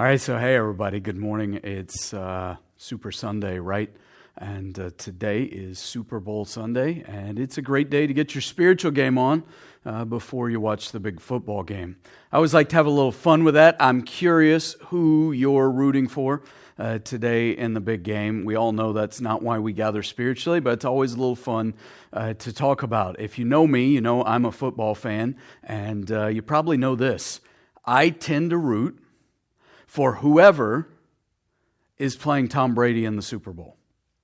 All right, so hey, everybody, good morning. It's uh, Super Sunday, right? And uh, today is Super Bowl Sunday, and it's a great day to get your spiritual game on uh, before you watch the big football game. I always like to have a little fun with that. I'm curious who you're rooting for. Uh, today in the big game. We all know that's not why we gather spiritually, but it's always a little fun uh, to talk about. If you know me, you know I'm a football fan, and uh, you probably know this. I tend to root for whoever is playing Tom Brady in the Super Bowl.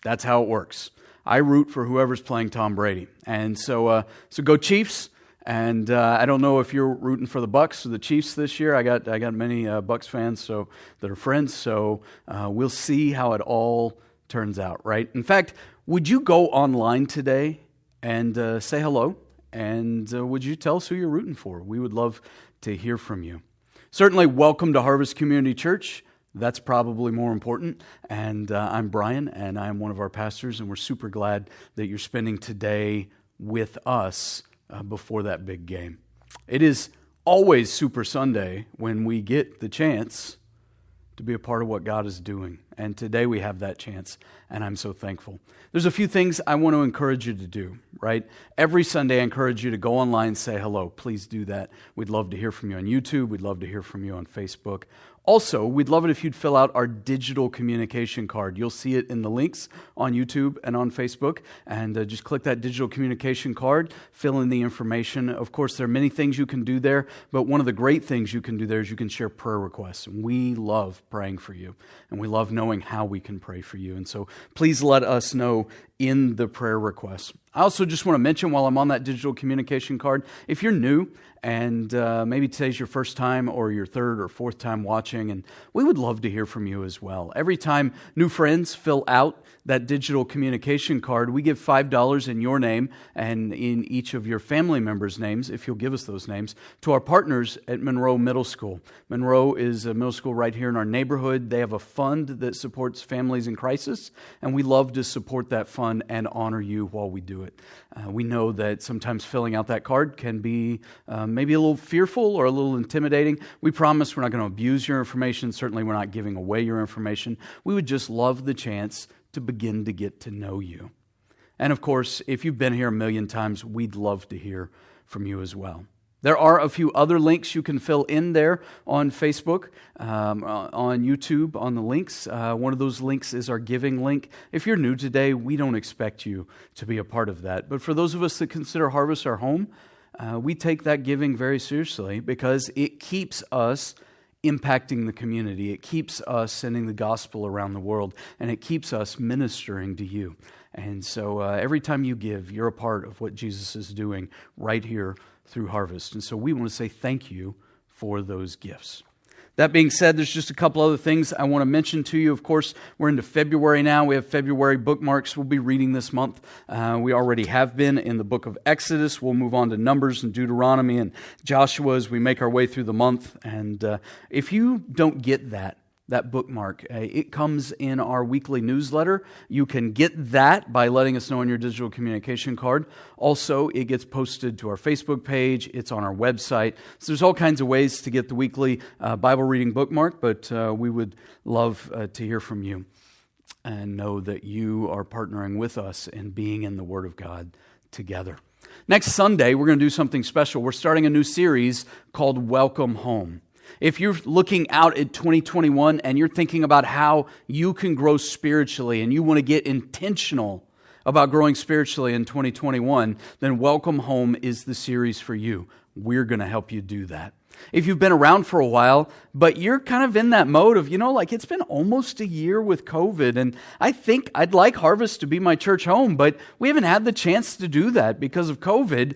That's how it works. I root for whoever's playing Tom Brady, and so uh, so go Chiefs. And uh, I don't know if you're rooting for the Bucs or the Chiefs this year. I got I got many uh, Bucs fans so that are friends. So uh, we'll see how it all turns out. Right. In fact, would you go online today and uh, say hello? And uh, would you tell us who you're rooting for? We would love to hear from you. Certainly, welcome to Harvest Community Church. That's probably more important. And uh, I'm Brian, and I'm one of our pastors, and we're super glad that you're spending today with us uh, before that big game. It is always Super Sunday when we get the chance to be a part of what God is doing. And today we have that chance, and I'm so thankful. There's a few things I want to encourage you to do, right? Every Sunday, I encourage you to go online say hello. Please do that. We'd love to hear from you on YouTube. We'd love to hear from you on Facebook. Also, we'd love it if you'd fill out our digital communication card. You'll see it in the links on YouTube and on Facebook. And uh, just click that digital communication card, fill in the information. Of course, there are many things you can do there, but one of the great things you can do there is you can share prayer requests. And we love praying for you, and we love knowing how we can pray for you. And so please let us know in the prayer requests. I also just want to mention while I'm on that digital communication card, if you're new and uh, maybe today's your first time or your third or fourth time watching, and we would love to hear from you as well. Every time new friends fill out that digital communication card, we give $5 in your name and in each of your family members' names, if you'll give us those names, to our partners at Monroe Middle School. Monroe is a middle school right here in our neighborhood. They have a fund that supports families in crisis, and we love to support that fund and honor you while we do it. Uh, we know that sometimes filling out that card can be um, maybe a little fearful or a little intimidating. We promise we're not going to abuse your information. Certainly, we're not giving away your information. We would just love the chance to begin to get to know you. And of course, if you've been here a million times, we'd love to hear from you as well. There are a few other links you can fill in there on Facebook, um, uh, on YouTube, on the links. Uh, one of those links is our giving link. If you're new today, we don't expect you to be a part of that. But for those of us that consider Harvest our home, uh, we take that giving very seriously because it keeps us impacting the community. It keeps us sending the gospel around the world, and it keeps us ministering to you. And so uh, every time you give, you're a part of what Jesus is doing right here through Harvest. And so we want to say thank you for those gifts. That being said, there's just a couple other things I want to mention to you. Of course, we're into February now. We have February bookmarks we'll be reading this month. Uh, we already have been in the book of Exodus. We'll move on to Numbers and Deuteronomy and Joshua as we make our way through the month. And uh, if you don't get that, that bookmark. Uh, it comes in our weekly newsletter. You can get that by letting us know on your digital communication card. Also, it gets posted to our Facebook page, it's on our website. So there's all kinds of ways to get the weekly uh, Bible reading bookmark, but uh, we would love uh, to hear from you and know that you are partnering with us in being in the Word of God together. Next Sunday, we're going to do something special. We're starting a new series called Welcome Home. If you're looking out at 2021 and you're thinking about how you can grow spiritually and you want to get intentional about growing spiritually in 2021, then Welcome Home is the series for you. We're going to help you do that. If you've been around for a while, but you're kind of in that mode of, you know, like it's been almost a year with COVID, and I think I'd like Harvest to be my church home, but we haven't had the chance to do that because of COVID.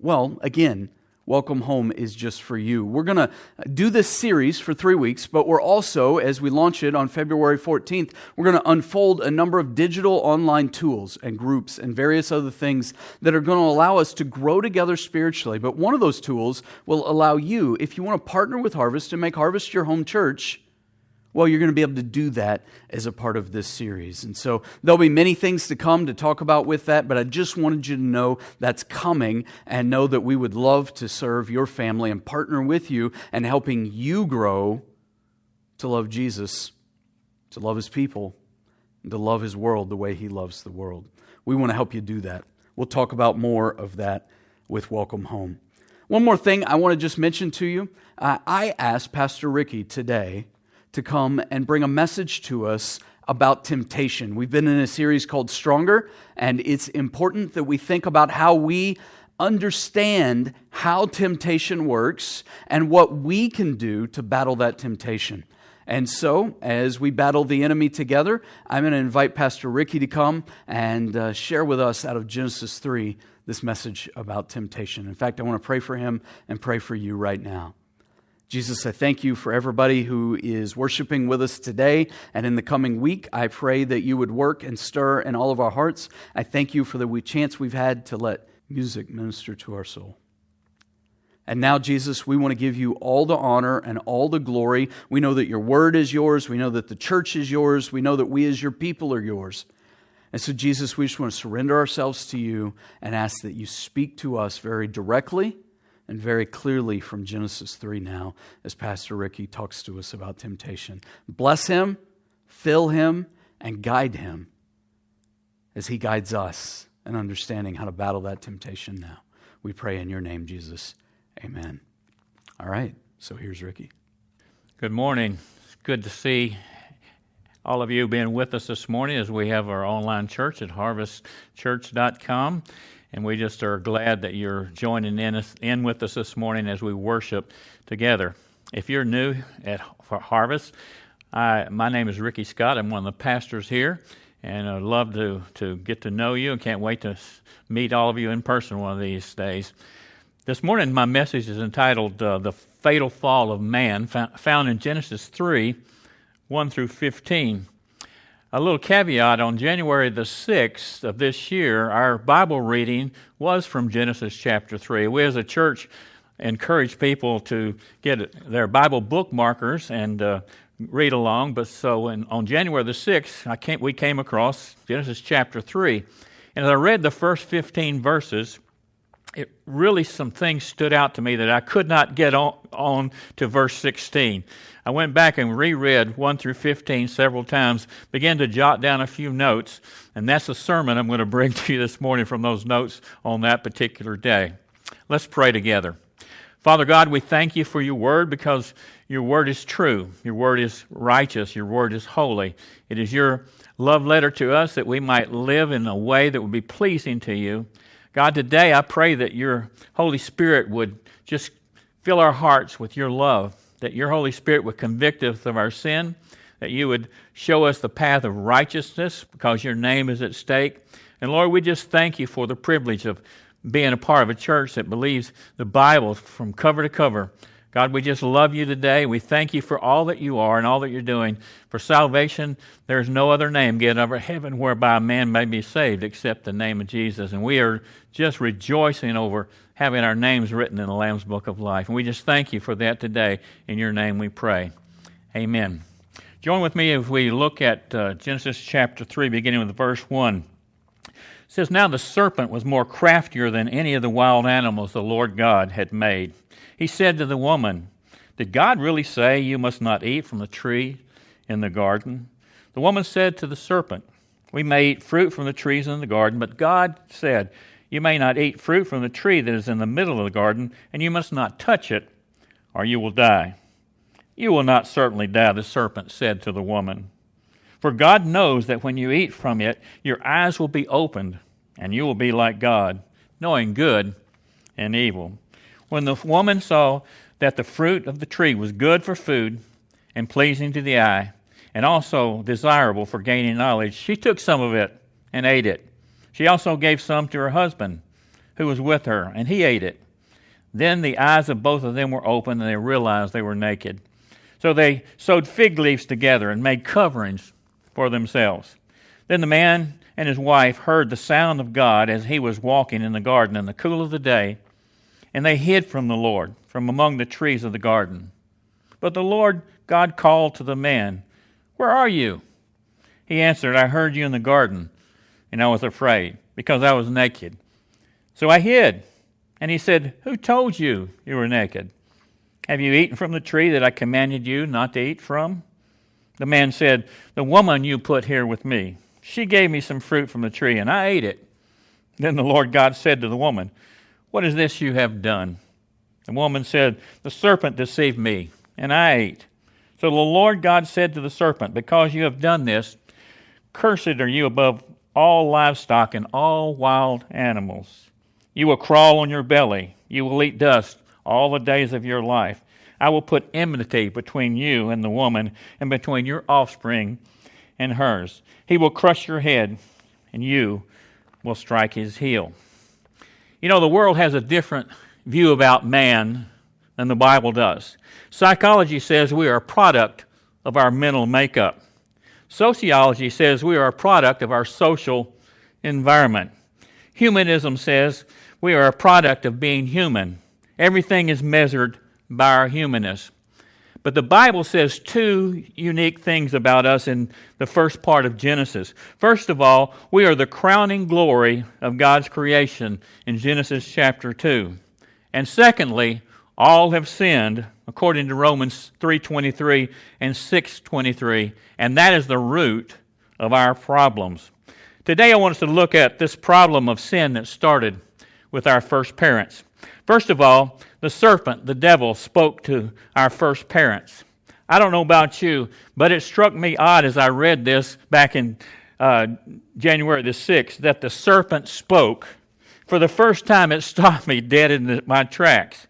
Well, again, Welcome Home is just for you. We're going to do this series for three weeks, but we're also, as we launch it on February 14th, we're going to unfold a number of digital online tools and groups and various other things that are going to allow us to grow together spiritually. But one of those tools will allow you, if you want to partner with Harvest and make Harvest your home church, well, you're going to be able to do that as a part of this series. And so there'll be many things to come to talk about with that, but I just wanted you to know that's coming and know that we would love to serve your family and partner with you and helping you grow to love Jesus, to love his people, and to love his world the way he loves the world. We want to help you do that. We'll talk about more of that with Welcome Home. One more thing I want to just mention to you. Uh, I asked Pastor Ricky today to come and bring a message to us about temptation. We've been in a series called Stronger, and it's important that we think about how we understand how temptation works and what we can do to battle that temptation. And so, as we battle the enemy together, I'm going to invite Pastor Ricky to come and uh, share with us out of Genesis 3 this message about temptation. In fact, I want to pray for him and pray for you right now. Jesus, I thank you for everybody who is worshiping with us today and in the coming week. I pray that you would work and stir in all of our hearts. I thank you for the chance we've had to let music minister to our soul. And now, Jesus, we want to give you all the honor and all the glory. We know that your word is yours. We know that the church is yours. We know that we as your people are yours. And so, Jesus, we just want to surrender ourselves to you and ask that you speak to us very directly and very clearly from Genesis 3 now as Pastor Ricky talks to us about temptation. Bless him, fill him, and guide him as he guides us in understanding how to battle that temptation now. We pray in your name, Jesus. Amen. All right, so here's Ricky. Good morning. It's good to see all of you being with us this morning as we have our online church at harvestchurch.com. And we just are glad that you're joining in, in with us this morning as we worship together. If you're new at Harvest, I, my name is Ricky Scott. I'm one of the pastors here, and I'd love to, to get to know you and can't wait to meet all of you in person one of these days. This morning, my message is entitled uh, The Fatal Fall of Man, found in Genesis 3 1 through 15 a little caveat on January the 6th of this year, our Bible reading was from Genesis chapter 3. We as a church encourage people to get their Bible bookmarkers and uh, read along. But so in, on January the 6th, I came, we came across Genesis chapter 3. And as I read the first 15 verses, it really some things stood out to me that I could not get on, on to verse 16. I went back and reread 1 through 15 several times, began to jot down a few notes, and that's the sermon I'm going to bring to you this morning from those notes on that particular day. Let's pray together. Father God, we thank you for your word because your word is true. Your word is righteous. Your word is holy. It is your love letter to us that we might live in a way that would be pleasing to you. God, today I pray that your Holy Spirit would just fill our hearts with your love that your Holy Spirit would convict us of our sin, that you would show us the path of righteousness because your name is at stake. And Lord, we just thank you for the privilege of being a part of a church that believes the Bible from cover to cover. God, we just love you today. We thank you for all that you are and all that you're doing. For salvation, there is no other name given over heaven whereby a man may be saved except the name of Jesus. And we are just rejoicing over having our names written in the Lamb's Book of Life. And we just thank you for that today. In your name we pray. Amen. Join with me as we look at uh, Genesis chapter 3, beginning with verse 1. It says, Now the serpent was more craftier than any of the wild animals the Lord God had made. He said to the woman, Did God really say you must not eat from the tree in the garden? The woman said to the serpent, We may eat fruit from the trees in the garden, but God said, you may not eat fruit from the tree that is in the middle of the garden, and you must not touch it, or you will die. You will not certainly die, the serpent said to the woman. For God knows that when you eat from it, your eyes will be opened, and you will be like God, knowing good and evil. When the woman saw that the fruit of the tree was good for food and pleasing to the eye, and also desirable for gaining knowledge, she took some of it and ate it. She also gave some to her husband, who was with her, and he ate it. Then the eyes of both of them were opened, and they realized they were naked. So they sewed fig leaves together and made coverings for themselves. Then the man and his wife heard the sound of God as he was walking in the garden in the cool of the day, and they hid from the Lord, from among the trees of the garden. But the Lord God called to the man, Where are you? He answered, I heard you in the garden and I was afraid because I was naked. So I hid. And he said, Who told you you were naked? Have you eaten from the tree that I commanded you not to eat from? The man said, The woman you put here with me, she gave me some fruit from the tree, and I ate it. Then the Lord God said to the woman, What is this you have done? The woman said, The serpent deceived me, and I ate. So the Lord God said to the serpent, Because you have done this, cursed are you above all livestock and all wild animals. You will crawl on your belly, you will eat dust all the days of your life. I will put enmity between you and the woman, and between your offspring and hers. He will crush your head, and you will strike his heel. You know, the world has a different view about man than the Bible does. Psychology says we are a product of our mental makeup. Sociology says we are a product of our social environment. Humanism says we are a product of being human. Everything is measured by our humanness. But the Bible says two unique things about us in the first part of Genesis. First of all, we are the crowning glory of God's creation in Genesis chapter 2. And secondly, all have sinned according to Romans 3:23 and 6:23, and that is the root of our problems. Today I want us to look at this problem of sin that started with our first parents. First of all, the serpent, the devil, spoke to our first parents. I don't know about you, but it struck me odd as I read this back in uh, January the 6th that the serpent spoke. For the first time, it stopped me dead in the, my tracks.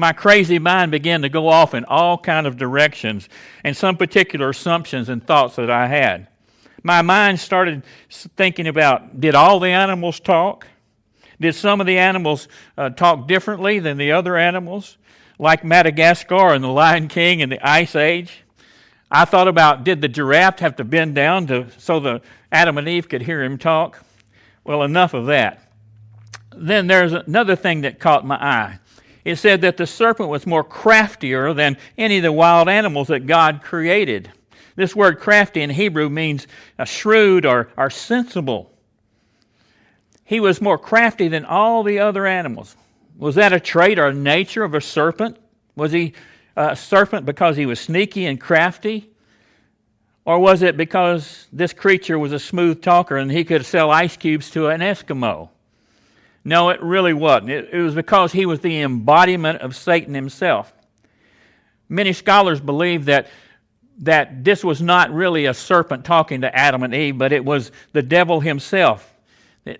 My crazy mind began to go off in all kind of directions and some particular assumptions and thoughts that I had. My mind started thinking about did all the animals talk? Did some of the animals uh, talk differently than the other animals, like Madagascar and the Lion King and the Ice Age? I thought about did the giraffe have to bend down to, so the Adam and Eve could hear him talk? Well, enough of that. Then there's another thing that caught my eye. It said that the serpent was more craftier than any of the wild animals that God created. This word crafty in Hebrew means uh, shrewd or, or sensible. He was more crafty than all the other animals. Was that a trait or a nature of a serpent? Was he uh, a serpent because he was sneaky and crafty? Or was it because this creature was a smooth talker and he could sell ice cubes to an Eskimo? No, it really wasn't. It, it was because he was the embodiment of Satan himself. Many scholars believe that that this was not really a serpent talking to Adam and Eve, but it was the devil himself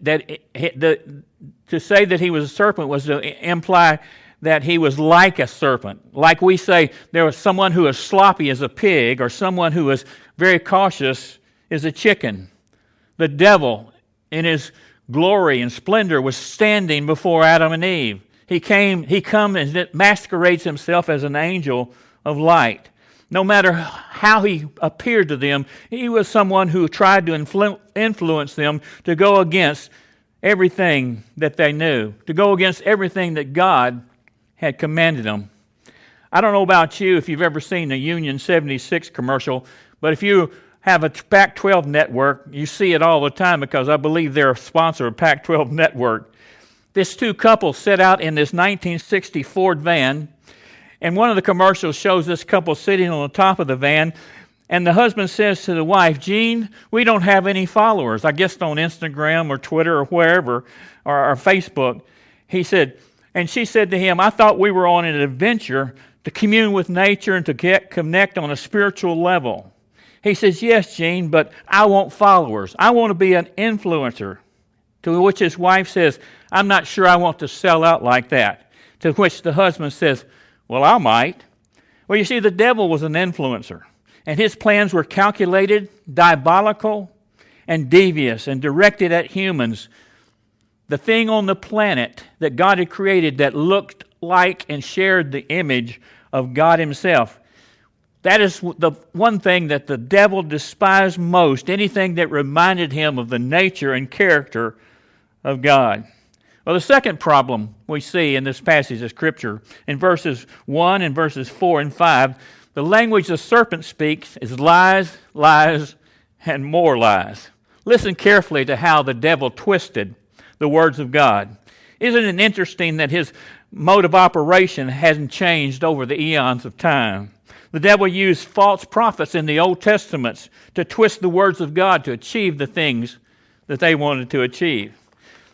that the, to say that he was a serpent was to imply that he was like a serpent. Like we say, there was someone who is sloppy as a pig, or someone who is very cautious is a chicken. The devil, in his glory and splendor, was standing before Adam and Eve. He came, he comes and masquerades himself as an angel of light. No matter how he appeared to them, he was someone who tried to influ- influence them to go against everything that they knew, to go against everything that God had commanded them. I don't know about you if you've ever seen a Union 76 commercial, but if you have a Pac 12 network, you see it all the time because I believe they're a sponsor of Pac 12 network. This two couple set out in this 1960 Ford van and one of the commercials shows this couple sitting on the top of the van, and the husband says to the wife, Jean, we don't have any followers. I guess on Instagram or Twitter or wherever, or, or Facebook. He said, and she said to him, I thought we were on an adventure to commune with nature and to get, connect on a spiritual level. He says, Yes, Gene, but I want followers. I want to be an influencer. To which his wife says, I'm not sure I want to sell out like that. To which the husband says, well, I might. Well, you see, the devil was an influencer, and his plans were calculated, diabolical, and devious, and directed at humans. The thing on the planet that God had created that looked like and shared the image of God Himself. That is the one thing that the devil despised most, anything that reminded him of the nature and character of God. Well, the second problem we see in this passage of Scripture, in verses 1 and verses 4 and 5, the language the serpent speaks is lies, lies, and more lies. Listen carefully to how the devil twisted the words of God. Isn't it interesting that his mode of operation hasn't changed over the eons of time. The devil used false prophets in the Old Testaments to twist the words of God to achieve the things that they wanted to achieve.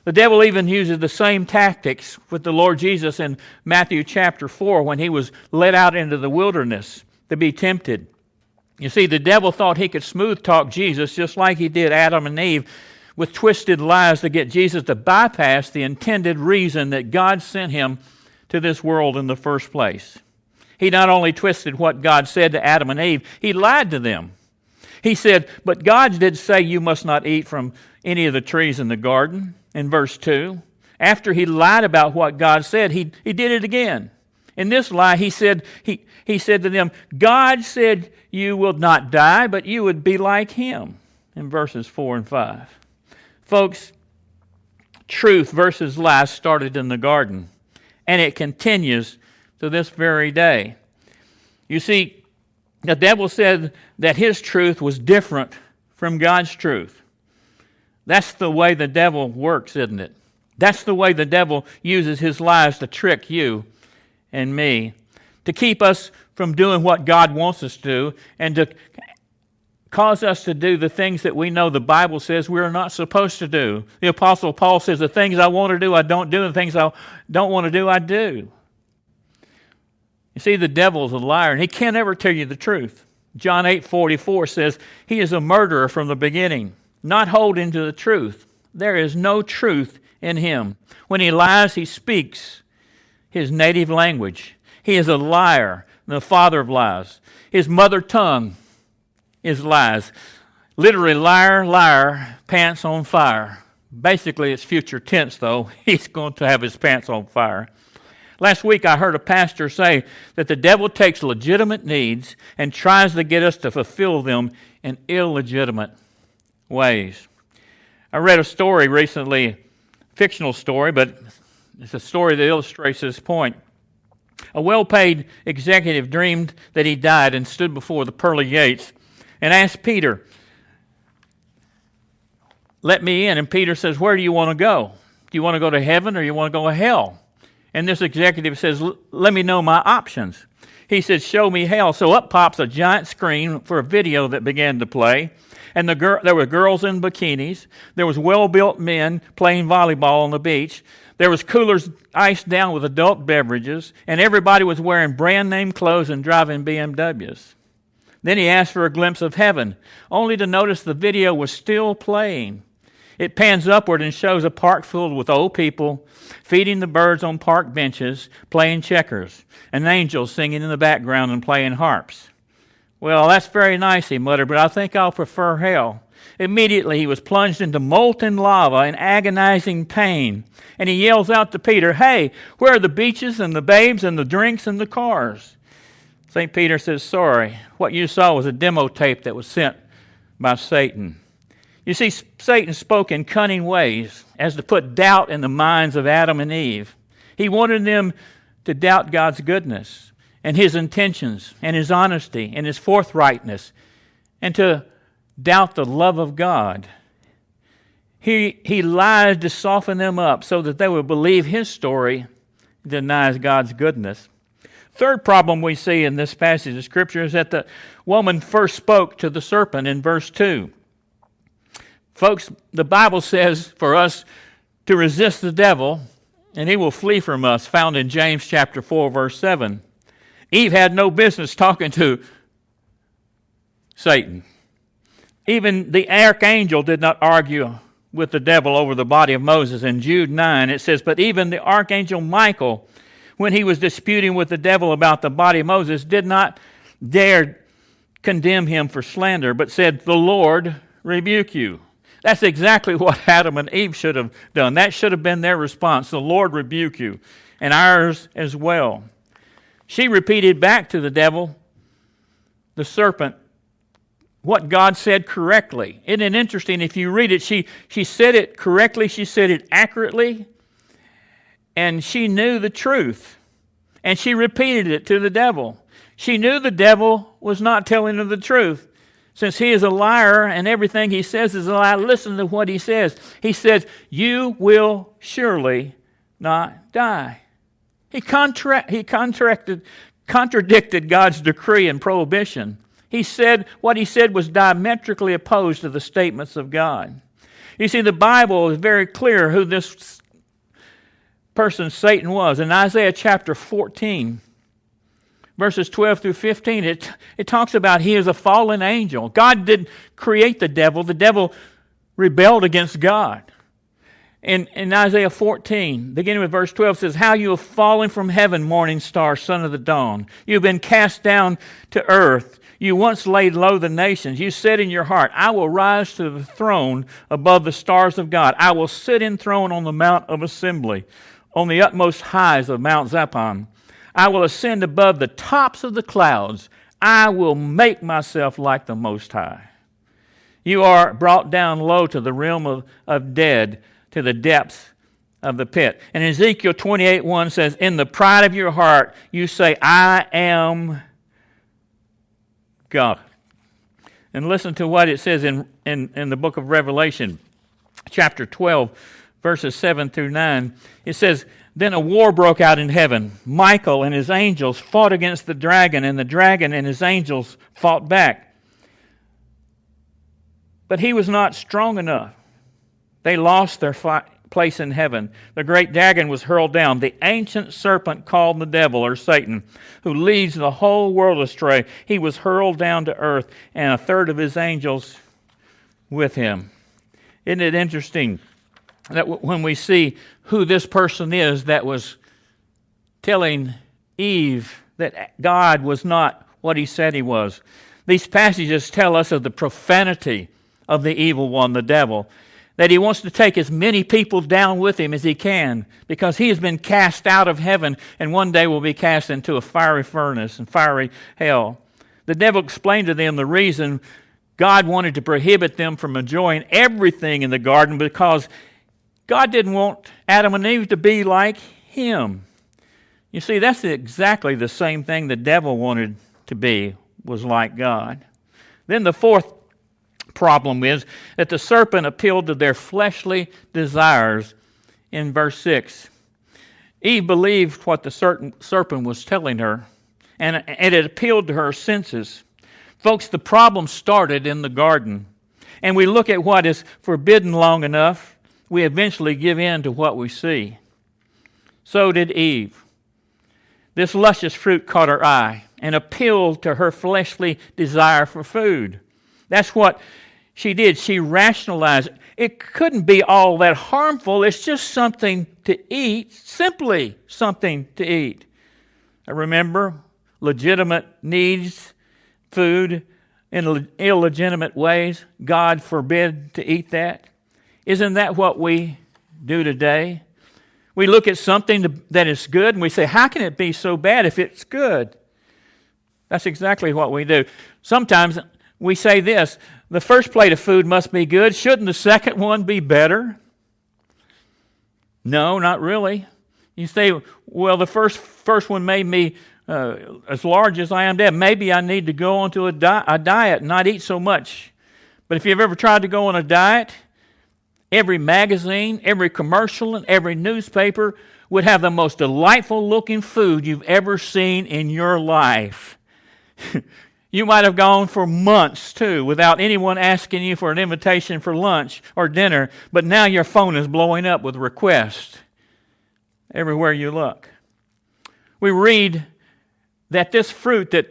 The devil even uses the same tactics with the Lord Jesus in Matthew chapter 4 when he was led out into the wilderness to be tempted. You see, the devil thought he could smooth talk Jesus just like he did Adam and Eve with twisted lies to get Jesus to bypass the intended reason that God sent him to this world in the first place. He not only twisted what God said to Adam and Eve, he lied to them. He said, But God did say you must not eat from any of the trees in the garden, in verse 2. After he lied about what God said, he, he did it again. In this lie, he said, he, he said to them, God said you will not die, but you would be like him, in verses 4 and 5. Folks, truth versus lies started in the garden, and it continues to this very day. You see, the devil said that his truth was different from God's truth. That's the way the devil works, isn't it? That's the way the devil uses his lies to trick you and me, to keep us from doing what God wants us to do, and to cause us to do the things that we know the Bible says we are not supposed to do. The Apostle Paul says, The things I want to do, I don't do, and the things I don't want to do, I do. You see, the devil is a liar, and he can't ever tell you the truth. John 8 44 says, He is a murderer from the beginning not holding to the truth. There is no truth in him. When he lies, he speaks his native language. He is a liar, the father of lies. His mother tongue is lies. Literally, liar, liar, pants on fire. Basically, it's future tense, though. He's going to have his pants on fire. Last week, I heard a pastor say that the devil takes legitimate needs and tries to get us to fulfill them in illegitimate ways. I read a story recently, fictional story, but it's a story that illustrates this point. A well paid executive dreamed that he died and stood before the pearly gates and asked Peter, Let me in. And Peter says, Where do you want to go? Do you want to go to heaven or you want to go to hell? And this executive says, Let me know my options. He says, Show me hell. So up pops a giant screen for a video that began to play and the there were girls in bikinis. There was well-built men playing volleyball on the beach. There was coolers iced down with adult beverages, and everybody was wearing brand name clothes and driving BMWs. Then he asked for a glimpse of heaven, only to notice the video was still playing. It pans upward and shows a park filled with old people feeding the birds on park benches, playing checkers, and angels singing in the background and playing harps. Well, that's very nice, he muttered, but I think I'll prefer hell. Immediately he was plunged into molten lava in agonizing pain. And he yells out to Peter, Hey, where are the beaches and the babes and the drinks and the cars? St. Peter says, Sorry, what you saw was a demo tape that was sent by Satan. You see, Satan spoke in cunning ways as to put doubt in the minds of Adam and Eve. He wanted them to doubt God's goodness and his intentions and his honesty and his forthrightness and to doubt the love of God. He, he lies to soften them up so that they will believe his story denies God's goodness. Third problem we see in this passage of Scripture is that the woman first spoke to the serpent in verse 2. Folks, the Bible says for us to resist the devil and he will flee from us, found in James chapter 4, verse 7. Eve had no business talking to Satan. Even the archangel did not argue with the devil over the body of Moses. In Jude 9, it says, But even the archangel Michael, when he was disputing with the devil about the body of Moses, did not dare condemn him for slander, but said, The Lord rebuke you. That's exactly what Adam and Eve should have done. That should have been their response. The Lord rebuke you, and ours as well. She repeated back to the devil, the serpent, what God said correctly. Isn't it interesting? If you read it, she, she said it correctly, she said it accurately, and she knew the truth. And she repeated it to the devil. She knew the devil was not telling her the truth. Since he is a liar and everything he says is a lie, listen to what he says. He says, You will surely not die. He, contra- he contracted, contradicted God's decree and prohibition. He said what he said was diametrically opposed to the statements of God. You see, the Bible is very clear who this person Satan was. In Isaiah chapter 14, verses 12 through 15, it, it talks about he is a fallen angel. God didn't create the devil, the devil rebelled against God. In, in Isaiah 14, beginning with verse 12, says, How you have fallen from heaven, morning star, son of the dawn. You've been cast down to earth. You once laid low the nations. You said in your heart, I will rise to the throne above the stars of God. I will sit enthroned on the mount of assembly, on the utmost highs of Mount Zaphon. I will ascend above the tops of the clouds. I will make myself like the Most High. You are brought down low to the realm of, of dead, to the depths of the pit. And Ezekiel 28 1 says, In the pride of your heart, you say, I am God. And listen to what it says in, in, in the book of Revelation, chapter 12, verses 7 through 9. It says, Then a war broke out in heaven. Michael and his angels fought against the dragon, and the dragon and his angels fought back. But he was not strong enough. They lost their fight, place in heaven. The great dragon was hurled down, the ancient serpent called the devil or Satan, who leads the whole world astray. He was hurled down to earth, and a third of his angels with him. Isn't it interesting that when we see who this person is that was telling Eve that God was not what he said he was? These passages tell us of the profanity of the evil one, the devil that he wants to take as many people down with him as he can because he has been cast out of heaven and one day will be cast into a fiery furnace and fiery hell. The devil explained to them the reason God wanted to prohibit them from enjoying everything in the garden because God didn't want Adam and Eve to be like him. You see, that's exactly the same thing the devil wanted to be, was like God. Then the fourth problem is that the serpent appealed to their fleshly desires in verse 6. Eve believed what the serpent was telling her, and it appealed to her senses. Folks, the problem started in the garden. And we look at what is forbidden long enough, we eventually give in to what we see. So did Eve. This luscious fruit caught her eye and appealed to her fleshly desire for food. That's what she did. She rationalized it couldn't be all that harmful. It's just something to eat, simply something to eat. I remember legitimate needs, food in illegitimate ways. God forbid to eat that. Isn't that what we do today? We look at something that is good and we say, How can it be so bad if it's good? That's exactly what we do. Sometimes we say this the first plate of food must be good. Shouldn't the second one be better? No, not really. You say, well, the first, first one made me uh, as large as I am today. Maybe I need to go onto a, di- a diet and not eat so much. But if you've ever tried to go on a diet, every magazine, every commercial, and every newspaper would have the most delightful looking food you've ever seen in your life. You might have gone for months too without anyone asking you for an invitation for lunch or dinner, but now your phone is blowing up with requests everywhere you look. We read that this fruit that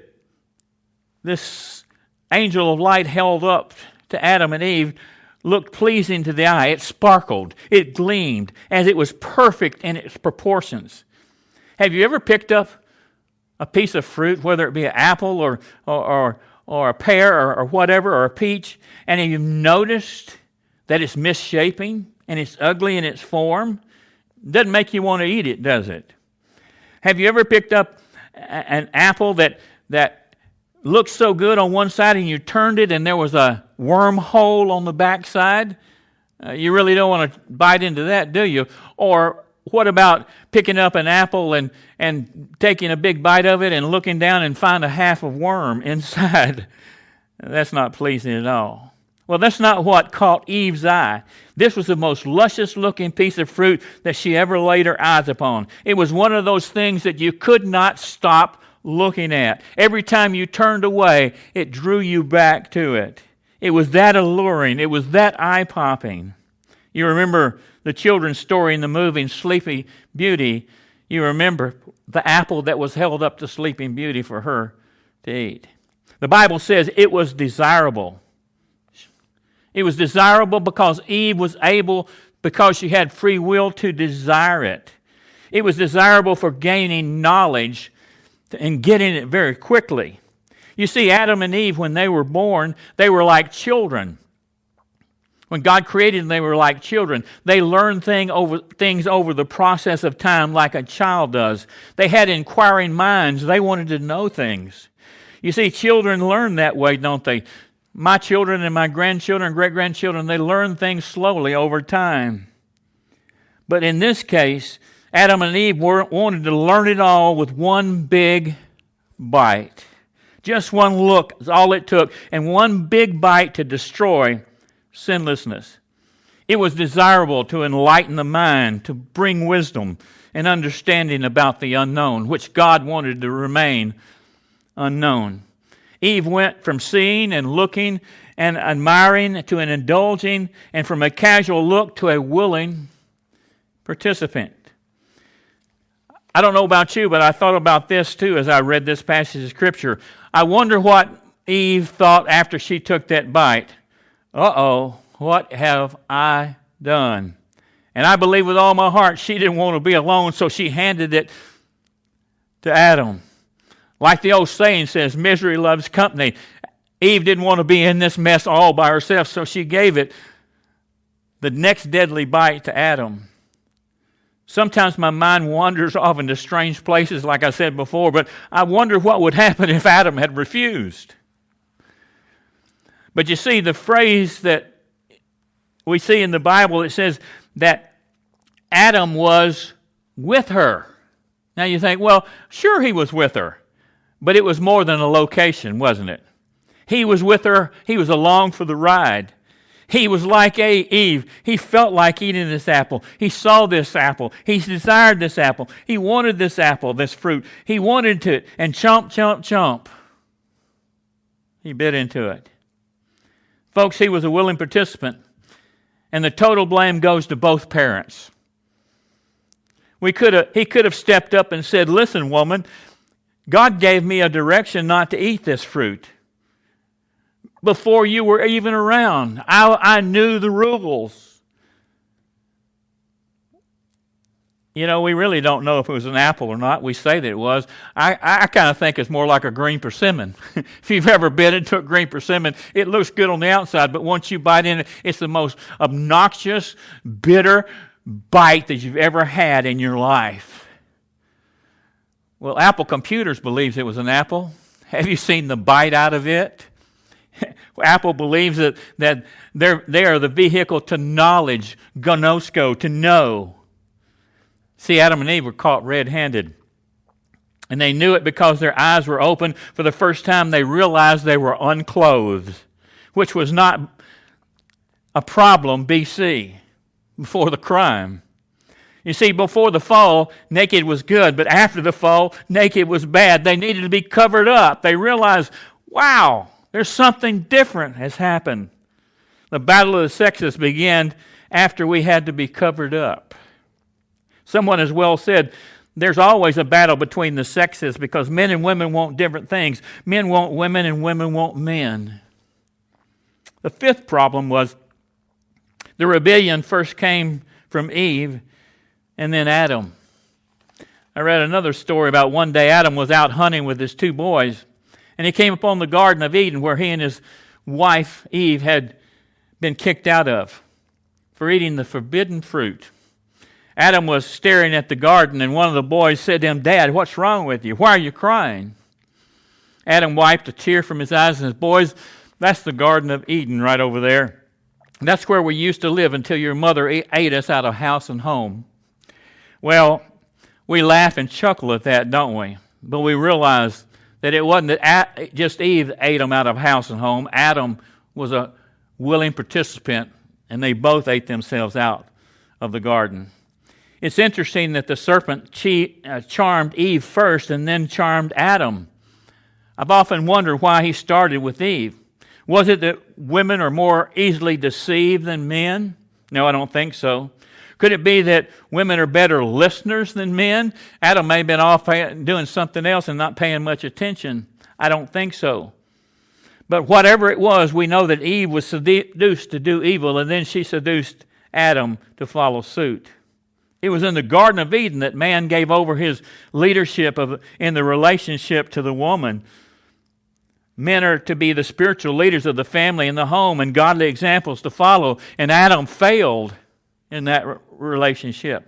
this angel of light held up to Adam and Eve looked pleasing to the eye. It sparkled, it gleamed, as it was perfect in its proportions. Have you ever picked up a piece of fruit, whether it be an apple or, or, or, or a pear or, or whatever, or a peach, and you've noticed that it's misshapen and it's ugly in its form, doesn't make you want to eat it, does it? Have you ever picked up an apple that, that looked so good on one side and you turned it and there was a wormhole on the back side? Uh, you really don't want to bite into that, do you? Or what about picking up an apple and, and taking a big bite of it and looking down and find a half of worm inside? That's not pleasing at all. Well, that's not what caught Eve's eye. This was the most luscious looking piece of fruit that she ever laid her eyes upon. It was one of those things that you could not stop looking at. Every time you turned away, it drew you back to it. It was that alluring, it was that eye popping. You remember the children's story in the movie Sleepy Beauty. You remember the apple that was held up to Sleeping Beauty for her to eat. The Bible says it was desirable. It was desirable because Eve was able, because she had free will to desire it. It was desirable for gaining knowledge and getting it very quickly. You see, Adam and Eve, when they were born, they were like children. When God created them, they were like children. They learned thing over, things over the process of time like a child does. They had inquiring minds. They wanted to know things. You see, children learn that way, don't they? My children and my grandchildren great grandchildren, they learn things slowly over time. But in this case, Adam and Eve wanted to learn it all with one big bite. Just one look is all it took, and one big bite to destroy sinlessness. It was desirable to enlighten the mind, to bring wisdom and understanding about the unknown, which God wanted to remain unknown. Eve went from seeing and looking and admiring to an indulging, and from a casual look to a willing participant. I don't know about you, but I thought about this too as I read this passage of Scripture. I wonder what Eve thought after she took that bite. Uh oh, what have I done? And I believe with all my heart she didn't want to be alone, so she handed it to Adam. Like the old saying says, misery loves company. Eve didn't want to be in this mess all by herself, so she gave it the next deadly bite to Adam. Sometimes my mind wanders off into strange places, like I said before, but I wonder what would happen if Adam had refused. But you see, the phrase that we see in the Bible, it says that Adam was with her. Now you think, well, sure he was with her, but it was more than a location, wasn't it? He was with her, he was along for the ride. He was like a Eve. He felt like eating this apple. He saw this apple. He desired this apple. He wanted this apple, this fruit. He wanted to, and chomp, chomp, chomp. He bit into it. Folks, he was a willing participant, and the total blame goes to both parents. We could have, he could have stepped up and said, Listen, woman, God gave me a direction not to eat this fruit before you were even around. I, I knew the rules. You know, we really don't know if it was an apple or not. We say that it was. I, I kind of think it's more like a green persimmon. if you've ever bit into a green persimmon, it looks good on the outside, but once you bite in it, it's the most obnoxious, bitter bite that you've ever had in your life. Well, Apple Computers believes it was an apple. Have you seen the bite out of it? Apple believes that, that they're, they are the vehicle to knowledge, gnosko, to know. See, Adam and Eve were caught red handed. And they knew it because their eyes were open. For the first time, they realized they were unclothed, which was not a problem BC, before the crime. You see, before the fall, naked was good, but after the fall, naked was bad. They needed to be covered up. They realized, wow, there's something different has happened. The battle of the sexes began after we had to be covered up. Someone has well said, there's always a battle between the sexes because men and women want different things. Men want women and women want men. The fifth problem was the rebellion first came from Eve and then Adam. I read another story about one day Adam was out hunting with his two boys. And he came upon the Garden of Eden where he and his wife, Eve, had been kicked out of for eating the forbidden fruit. Adam was staring at the garden, and one of the boys said to him, Dad, what's wrong with you? Why are you crying? Adam wiped a tear from his eyes and said, Boys, that's the Garden of Eden right over there. That's where we used to live until your mother ate us out of house and home. Well, we laugh and chuckle at that, don't we? But we realize that it wasn't that just Eve ate them out of house and home. Adam was a willing participant, and they both ate themselves out of the garden. It's interesting that the serpent uh, charmed Eve first and then charmed Adam. I've often wondered why he started with Eve. Was it that women are more easily deceived than men? No, I don't think so. Could it be that women are better listeners than men? Adam may have been off doing something else and not paying much attention. I don't think so. But whatever it was, we know that Eve was seduced to do evil, and then she seduced Adam to follow suit. It was in the Garden of Eden that man gave over his leadership of, in the relationship to the woman. Men are to be the spiritual leaders of the family and the home and godly examples to follow, and Adam failed in that relationship.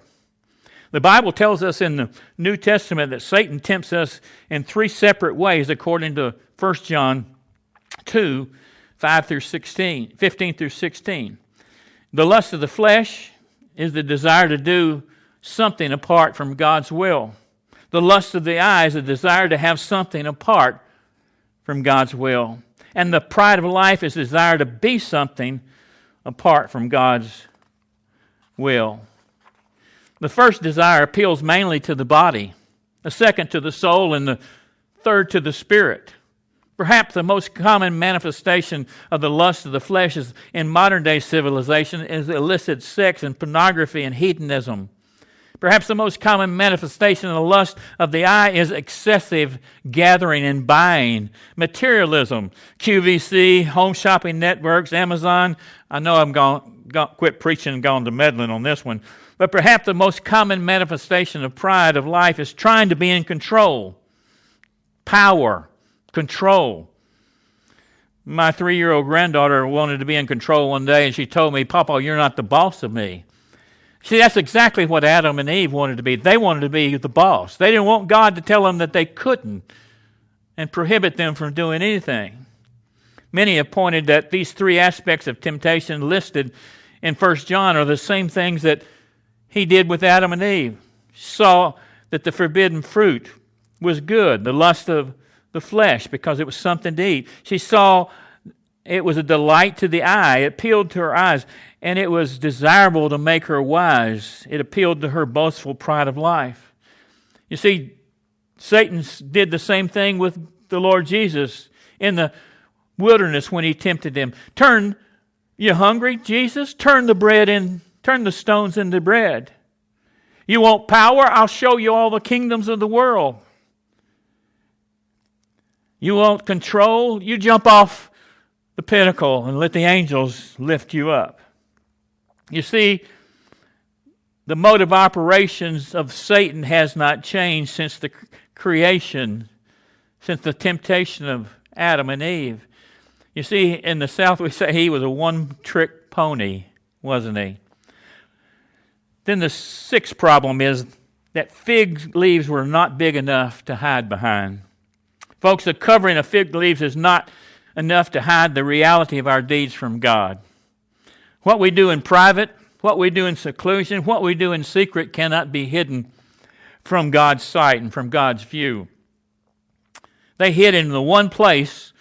The Bible tells us in the New Testament that Satan tempts us in three separate ways according to 1 John 2 5 through 16, 15 through 16. The lust of the flesh is the desire to do something apart from God's will. The lust of the eyes, the desire to have something apart from God's will. And the pride of life is the desire to be something apart from God's will. The first desire appeals mainly to the body, the second to the soul, and the third to the spirit. Perhaps the most common manifestation of the lust of the flesh is in modern day civilization is illicit sex and pornography and hedonism. Perhaps the most common manifestation of the lust of the eye is excessive gathering and buying, materialism, QVC, home shopping networks, Amazon. I know I'm gone, gone quit preaching and gone to meddling on this one. But perhaps the most common manifestation of pride of life is trying to be in control, power, control. My three year old granddaughter wanted to be in control one day, and she told me, Papa, you're not the boss of me. See, that's exactly what Adam and Eve wanted to be. They wanted to be the boss. They didn't want God to tell them that they couldn't and prohibit them from doing anything. Many have pointed that these three aspects of temptation listed in 1 John are the same things that he did with Adam and Eve. Saw that the forbidden fruit was good, the lust of the flesh, because it was something to eat. She saw it was a delight to the eye, it appealed to her eyes and it was desirable to make her wise. It appealed to her boastful pride of life. You see, Satan did the same thing with the Lord Jesus in the wilderness when he tempted him. Turn, you hungry, Jesus? Turn the bread in, turn the stones into bread. You want power? I'll show you all the kingdoms of the world. You want control? You jump off the pinnacle and let the angels lift you up. You see, the mode of operations of Satan has not changed since the creation, since the temptation of Adam and Eve. You see, in the South, we say he was a one trick pony, wasn't he? Then the sixth problem is that fig leaves were not big enough to hide behind. Folks, the covering of fig leaves is not enough to hide the reality of our deeds from God. What we do in private, what we do in seclusion, what we do in secret cannot be hidden from God's sight and from God's view. They hid in the one place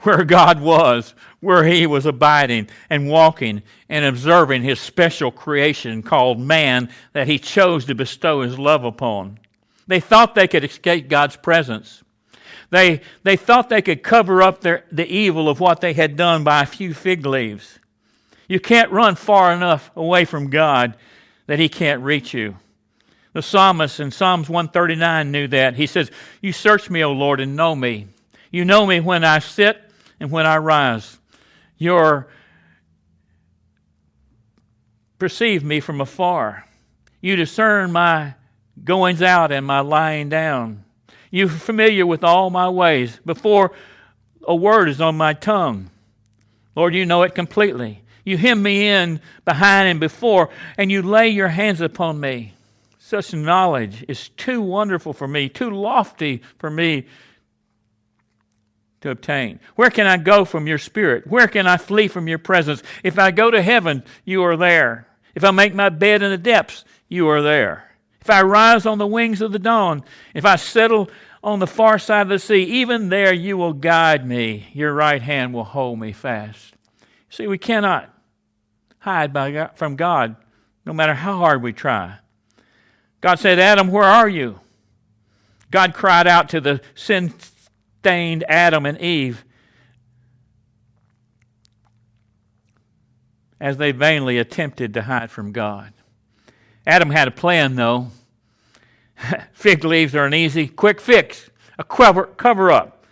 where God was, where He was abiding and walking and observing His special creation called man that He chose to bestow His love upon. They thought they could escape God's presence. They, they thought they could cover up their, the evil of what they had done by a few fig leaves. You can't run far enough away from God that He can't reach you. The psalmist in Psalms 139 knew that. He says, You search me, O Lord, and know me. You know me when I sit and when I rise. You perceive me from afar. You discern my goings out and my lying down. You're familiar with all my ways. Before a word is on my tongue, Lord, you know it completely. You hem me in behind and before, and you lay your hands upon me. Such knowledge is too wonderful for me, too lofty for me to obtain. Where can I go from your spirit? Where can I flee from your presence? If I go to heaven, you are there. If I make my bed in the depths, you are there. If I rise on the wings of the dawn, if I settle on the far side of the sea, even there you will guide me. Your right hand will hold me fast. See, we cannot hide God, from God no matter how hard we try. God said, Adam, where are you? God cried out to the sin stained Adam and Eve as they vainly attempted to hide from God. Adam had a plan, though. Fig leaves are an easy, quick fix, a cover, cover up.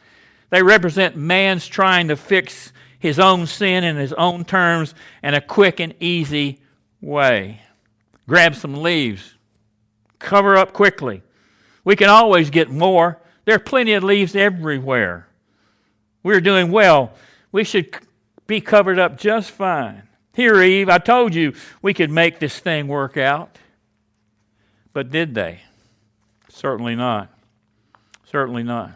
They represent man's trying to fix his own sin in his own terms and a quick and easy way. Grab some leaves, cover up quickly. We can always get more. There are plenty of leaves everywhere. We're doing well. We should be covered up just fine. Here, Eve, I told you we could make this thing work out. But did they? Certainly not. Certainly not.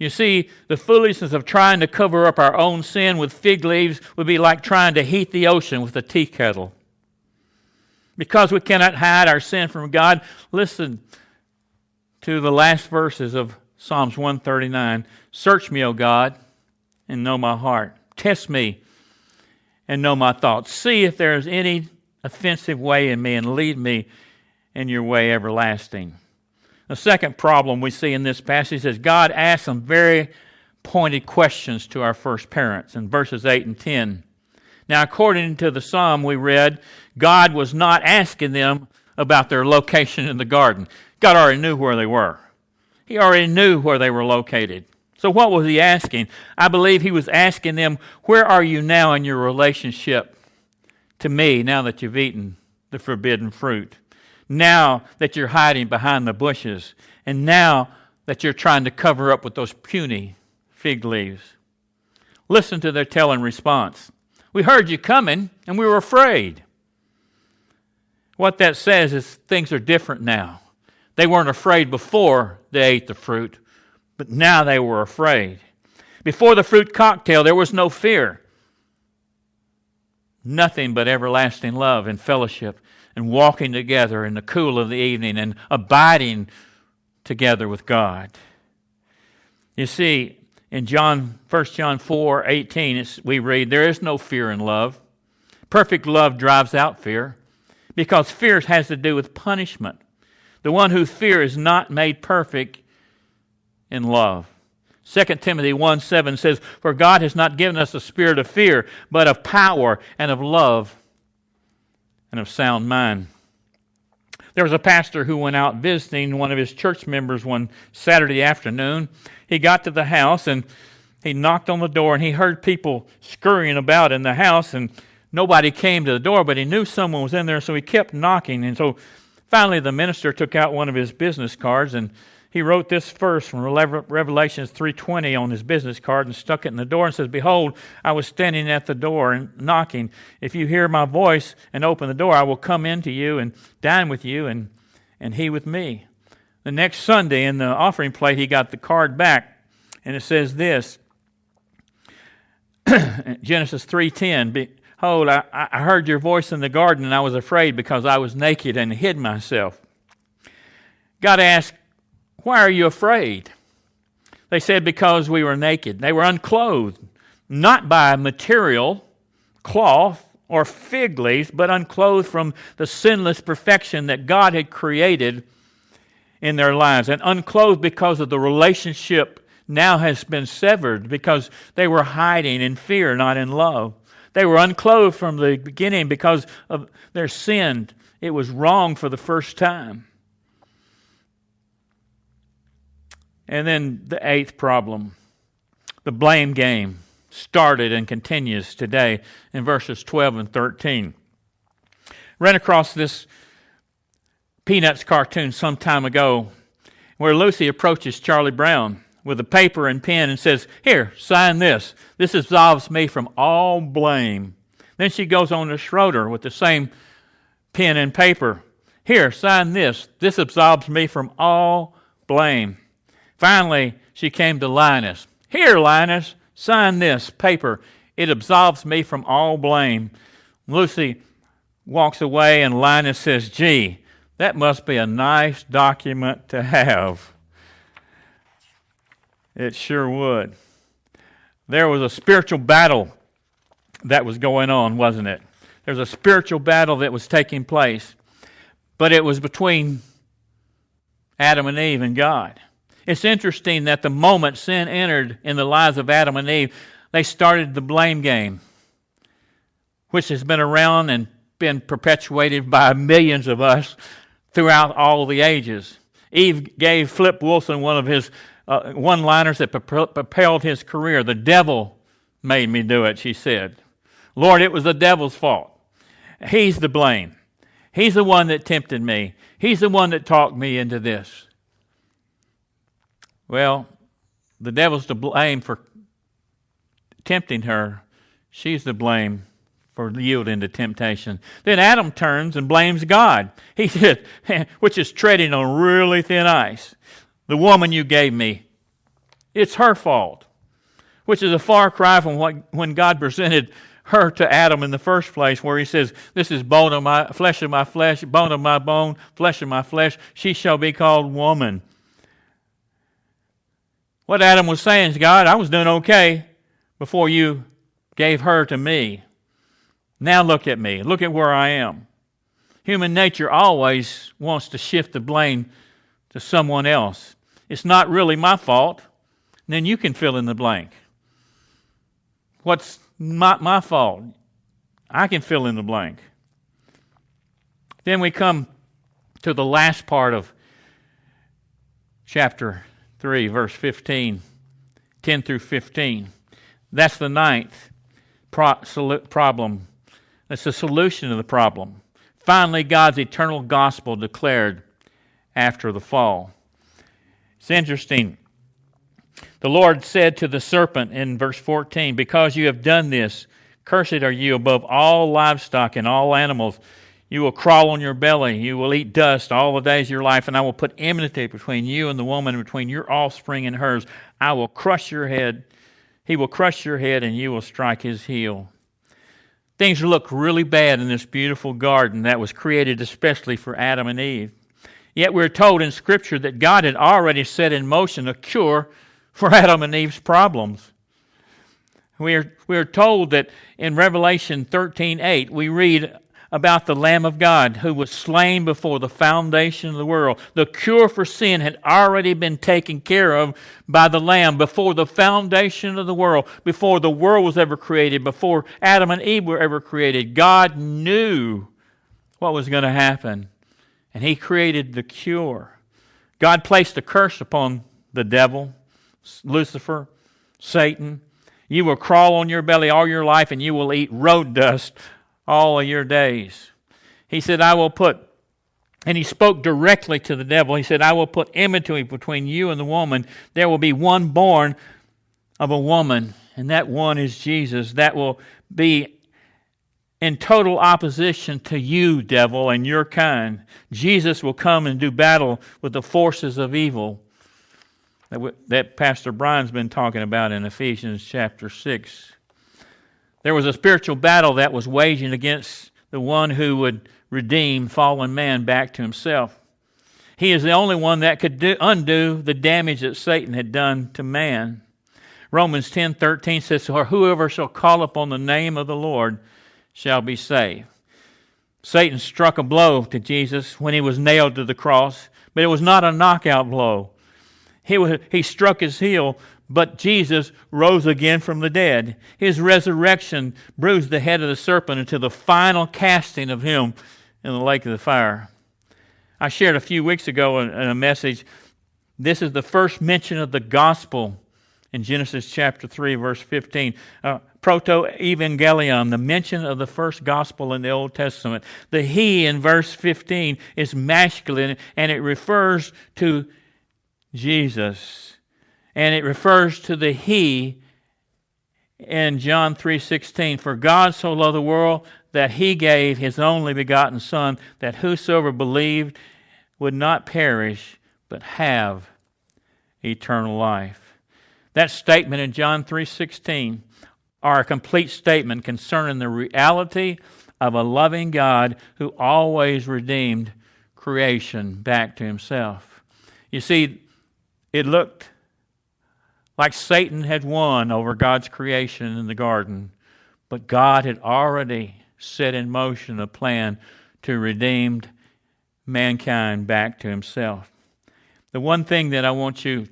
You see, the foolishness of trying to cover up our own sin with fig leaves would be like trying to heat the ocean with a tea kettle. Because we cannot hide our sin from God, listen to the last verses of Psalms 139 Search me, O God, and know my heart. Test me and know my thoughts. See if there is any offensive way in me and lead me in your way everlasting. The second problem we see in this passage is God asks some very pointed questions to our first parents in verses 8 and 10. Now, according to the psalm we read, God was not asking them about their location in the garden. God already knew where they were, He already knew where they were located. So, what was He asking? I believe He was asking them, Where are you now in your relationship to me now that you've eaten the forbidden fruit? now that you're hiding behind the bushes, and now that you're trying to cover up with those puny fig leaves. Listen to their telling response. We heard you coming, and we were afraid. What that says is things are different now. They weren't afraid before they ate the fruit, but now they were afraid. Before the fruit cocktail, there was no fear. Nothing but everlasting love and fellowship and walking together in the cool of the evening and abiding together with God. You see, in John 1 John 4 18, we read, There is no fear in love. Perfect love drives out fear because fear has to do with punishment. The one who fears is not made perfect in love. 2 Timothy 1 7 says, For God has not given us a spirit of fear, but of power and of love and of sound mind. There was a pastor who went out visiting one of his church members one Saturday afternoon. He got to the house and he knocked on the door and he heard people scurrying about in the house and nobody came to the door, but he knew someone was in there, so he kept knocking. And so finally the minister took out one of his business cards and he wrote this verse from Revelations 3:20 on his business card and stuck it in the door and says, "Behold, I was standing at the door and knocking. If you hear my voice and open the door, I will come into you and dine with you and and he with me." The next Sunday in the offering plate, he got the card back, and it says this: Genesis 3:10. Behold, I, I heard your voice in the garden, and I was afraid because I was naked and hid myself. God asked why are you afraid? They said, Because we were naked. They were unclothed, not by material, cloth, or fig leaves, but unclothed from the sinless perfection that God had created in their lives. And unclothed because of the relationship now has been severed because they were hiding in fear, not in love. They were unclothed from the beginning because of their sin. It was wrong for the first time. And then the eighth problem the blame game started and continues today in verses 12 and 13. Ran across this Peanuts cartoon some time ago where Lucy approaches Charlie Brown with a paper and pen and says, Here, sign this. This absolves me from all blame. Then she goes on to Schroeder with the same pen and paper. Here, sign this. This absolves me from all blame. Finally, she came to Linus. Here, Linus, sign this paper. It absolves me from all blame. Lucy walks away, and Linus says, Gee, that must be a nice document to have. It sure would. There was a spiritual battle that was going on, wasn't it? There's a spiritual battle that was taking place, but it was between Adam and Eve and God. It's interesting that the moment sin entered in the lives of Adam and Eve, they started the blame game, which has been around and been perpetuated by millions of us throughout all the ages. Eve gave Flip Wilson one of his uh, one liners that propelled his career. The devil made me do it, she said. Lord, it was the devil's fault. He's the blame. He's the one that tempted me. He's the one that talked me into this. Well, the devil's to blame for tempting her. She's to blame for yielding to temptation. Then Adam turns and blames God. He said, which is treading on really thin ice. The woman you gave me, it's her fault. Which is a far cry from what, when God presented her to Adam in the first place, where he says, This is bone of my flesh of my flesh, bone of my bone, flesh of my flesh. She shall be called woman. What Adam was saying is, God, I was doing okay before you gave her to me. Now look at me. Look at where I am. Human nature always wants to shift the blame to someone else. It's not really my fault. Then you can fill in the blank. What's not my fault? I can fill in the blank. Then we come to the last part of chapter 3, verse 15, 10 through 15. That's the ninth pro- problem that's the solution to the problem. Finally, God's eternal gospel declared after the fall. It's interesting. The Lord said to the serpent in verse 14, Because you have done this, cursed are you above all livestock and all animals. You will crawl on your belly. You will eat dust all the days of your life, and I will put enmity between you and the woman, between your offspring and hers. I will crush your head. He will crush your head, and you will strike his heel. Things look really bad in this beautiful garden that was created especially for Adam and Eve. Yet we're told in Scripture that God had already set in motion a cure for Adam and Eve's problems. We are, we are told that in Revelation 13 8, we read about the Lamb of God who was slain before the foundation of the world. The cure for sin had already been taken care of by the Lamb before the foundation of the world, before the world was ever created, before Adam and Eve were ever created. God knew what was going to happen, and He created the cure. God placed a curse upon the devil, Lucifer, Satan. You will crawl on your belly all your life, and you will eat road dust all of your days. He said, I will put, and he spoke directly to the devil. He said, I will put enmity between you and the woman. There will be one born of a woman, and that one is Jesus. That will be in total opposition to you, devil, and your kind. Jesus will come and do battle with the forces of evil that, that Pastor Brian's been talking about in Ephesians chapter 6. There was a spiritual battle that was waging against the one who would redeem fallen man back to himself. He is the only one that could do, undo the damage that Satan had done to man. Romans 10:13 says, "Whoever shall call upon the name of the Lord shall be saved." Satan struck a blow to Jesus when he was nailed to the cross, but it was not a knockout blow. He, was, he struck his heel but Jesus rose again from the dead. His resurrection bruised the head of the serpent until the final casting of him in the lake of the fire. I shared a few weeks ago in a message. This is the first mention of the gospel in Genesis chapter 3, verse 15. Uh, Proto Evangelion, the mention of the first gospel in the Old Testament. The he in verse 15 is masculine and it refers to Jesus and it refers to the he in John 3:16 for God so loved the world that he gave his only begotten son that whosoever believed would not perish but have eternal life. That statement in John 3:16 are a complete statement concerning the reality of a loving God who always redeemed creation back to himself. You see, it looked like Satan had won over God's creation in the garden. but God had already set in motion a plan to redeem mankind back to Himself. The one thing that I want you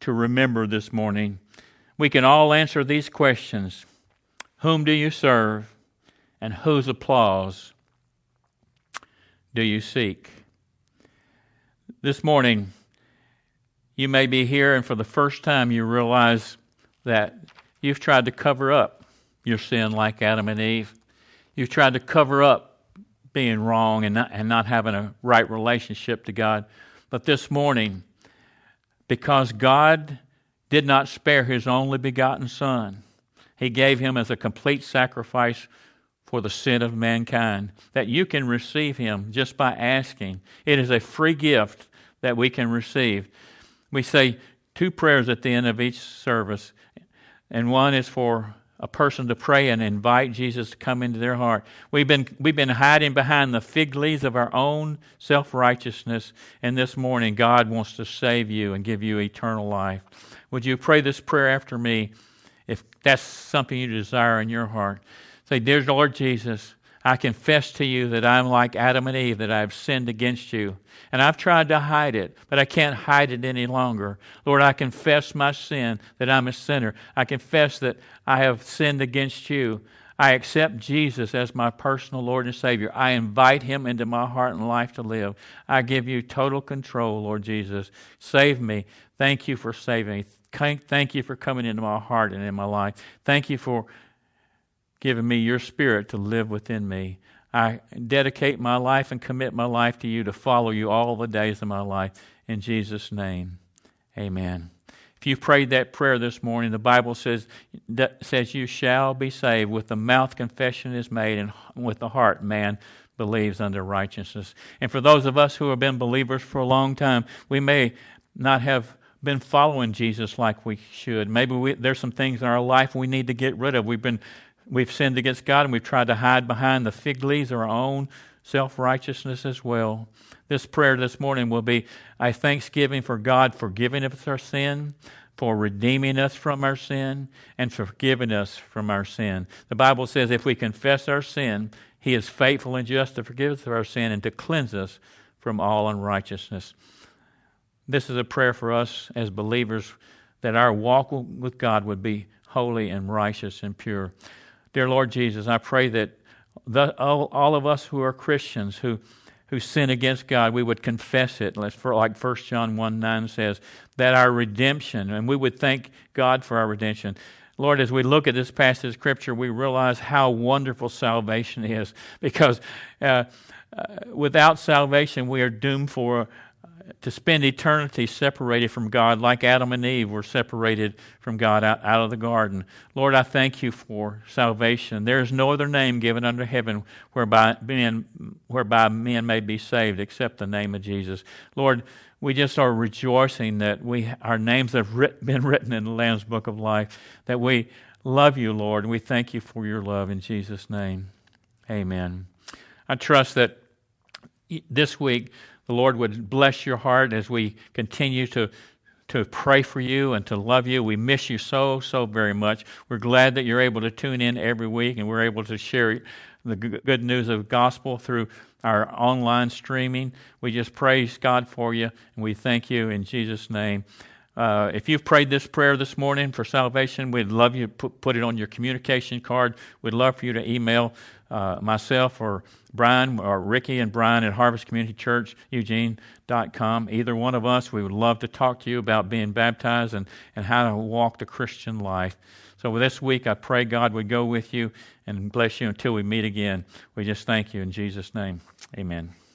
to remember this morning we can all answer these questions Whom do you serve? And whose applause do you seek? This morning, you may be here, and for the first time, you realize that you've tried to cover up your sin like Adam and Eve. You've tried to cover up being wrong and not, and not having a right relationship to God. But this morning, because God did not spare his only begotten Son, he gave him as a complete sacrifice for the sin of mankind, that you can receive him just by asking. It is a free gift that we can receive. We say two prayers at the end of each service, and one is for a person to pray and invite Jesus to come into their heart. We've been, we've been hiding behind the fig leaves of our own self righteousness, and this morning God wants to save you and give you eternal life. Would you pray this prayer after me if that's something you desire in your heart? Say, Dear Lord Jesus, I confess to you that I'm like Adam and Eve, that I've sinned against you. And I've tried to hide it, but I can't hide it any longer. Lord, I confess my sin, that I'm a sinner. I confess that I have sinned against you. I accept Jesus as my personal Lord and Savior. I invite him into my heart and life to live. I give you total control, Lord Jesus. Save me. Thank you for saving me. Thank you for coming into my heart and in my life. Thank you for given me your spirit to live within me. I dedicate my life and commit my life to you to follow you all the days of my life. In Jesus' name, amen. If you prayed that prayer this morning, the Bible says says you shall be saved. With the mouth confession is made, and with the heart man believes unto righteousness. And for those of us who have been believers for a long time, we may not have been following Jesus like we should. Maybe we, there's some things in our life we need to get rid of. We've been We've sinned against God and we've tried to hide behind the fig leaves of our own self righteousness as well. This prayer this morning will be a thanksgiving for God forgiving us our sin, for redeeming us from our sin, and for forgiving us from our sin. The Bible says if we confess our sin, He is faithful and just to forgive us of our sin and to cleanse us from all unrighteousness. This is a prayer for us as believers that our walk with God would be holy and righteous and pure. Dear Lord Jesus, I pray that the, all, all, of us who are Christians who, who sin against God, we would confess it, like 1 John 1 9 says, that our redemption, and we would thank God for our redemption. Lord, as we look at this passage of Scripture, we realize how wonderful salvation is because uh, uh, without salvation, we are doomed for to spend eternity separated from God, like Adam and Eve were separated from God out, out of the garden. Lord, I thank you for salvation. There is no other name given under heaven whereby men, whereby men may be saved except the name of Jesus. Lord, we just are rejoicing that we our names have writ, been written in the Lamb's Book of Life, that we love you, Lord, and we thank you for your love in Jesus' name. Amen. I trust that this week the Lord would bless your heart as we continue to to pray for you and to love you. We miss you so, so very much. We're glad that you're able to tune in every week and we're able to share the good news of gospel through our online streaming. We just praise God for you and we thank you in Jesus' name. Uh, if you've prayed this prayer this morning for salvation, we'd love you to put, put it on your communication card. We'd love for you to email uh, myself or Brian or Ricky and Brian at Harvest Community Church, Eugene.com. Either one of us, we would love to talk to you about being baptized and, and how to walk the Christian life. So this week, I pray God would go with you and bless you until we meet again. We just thank you in Jesus' name. Amen.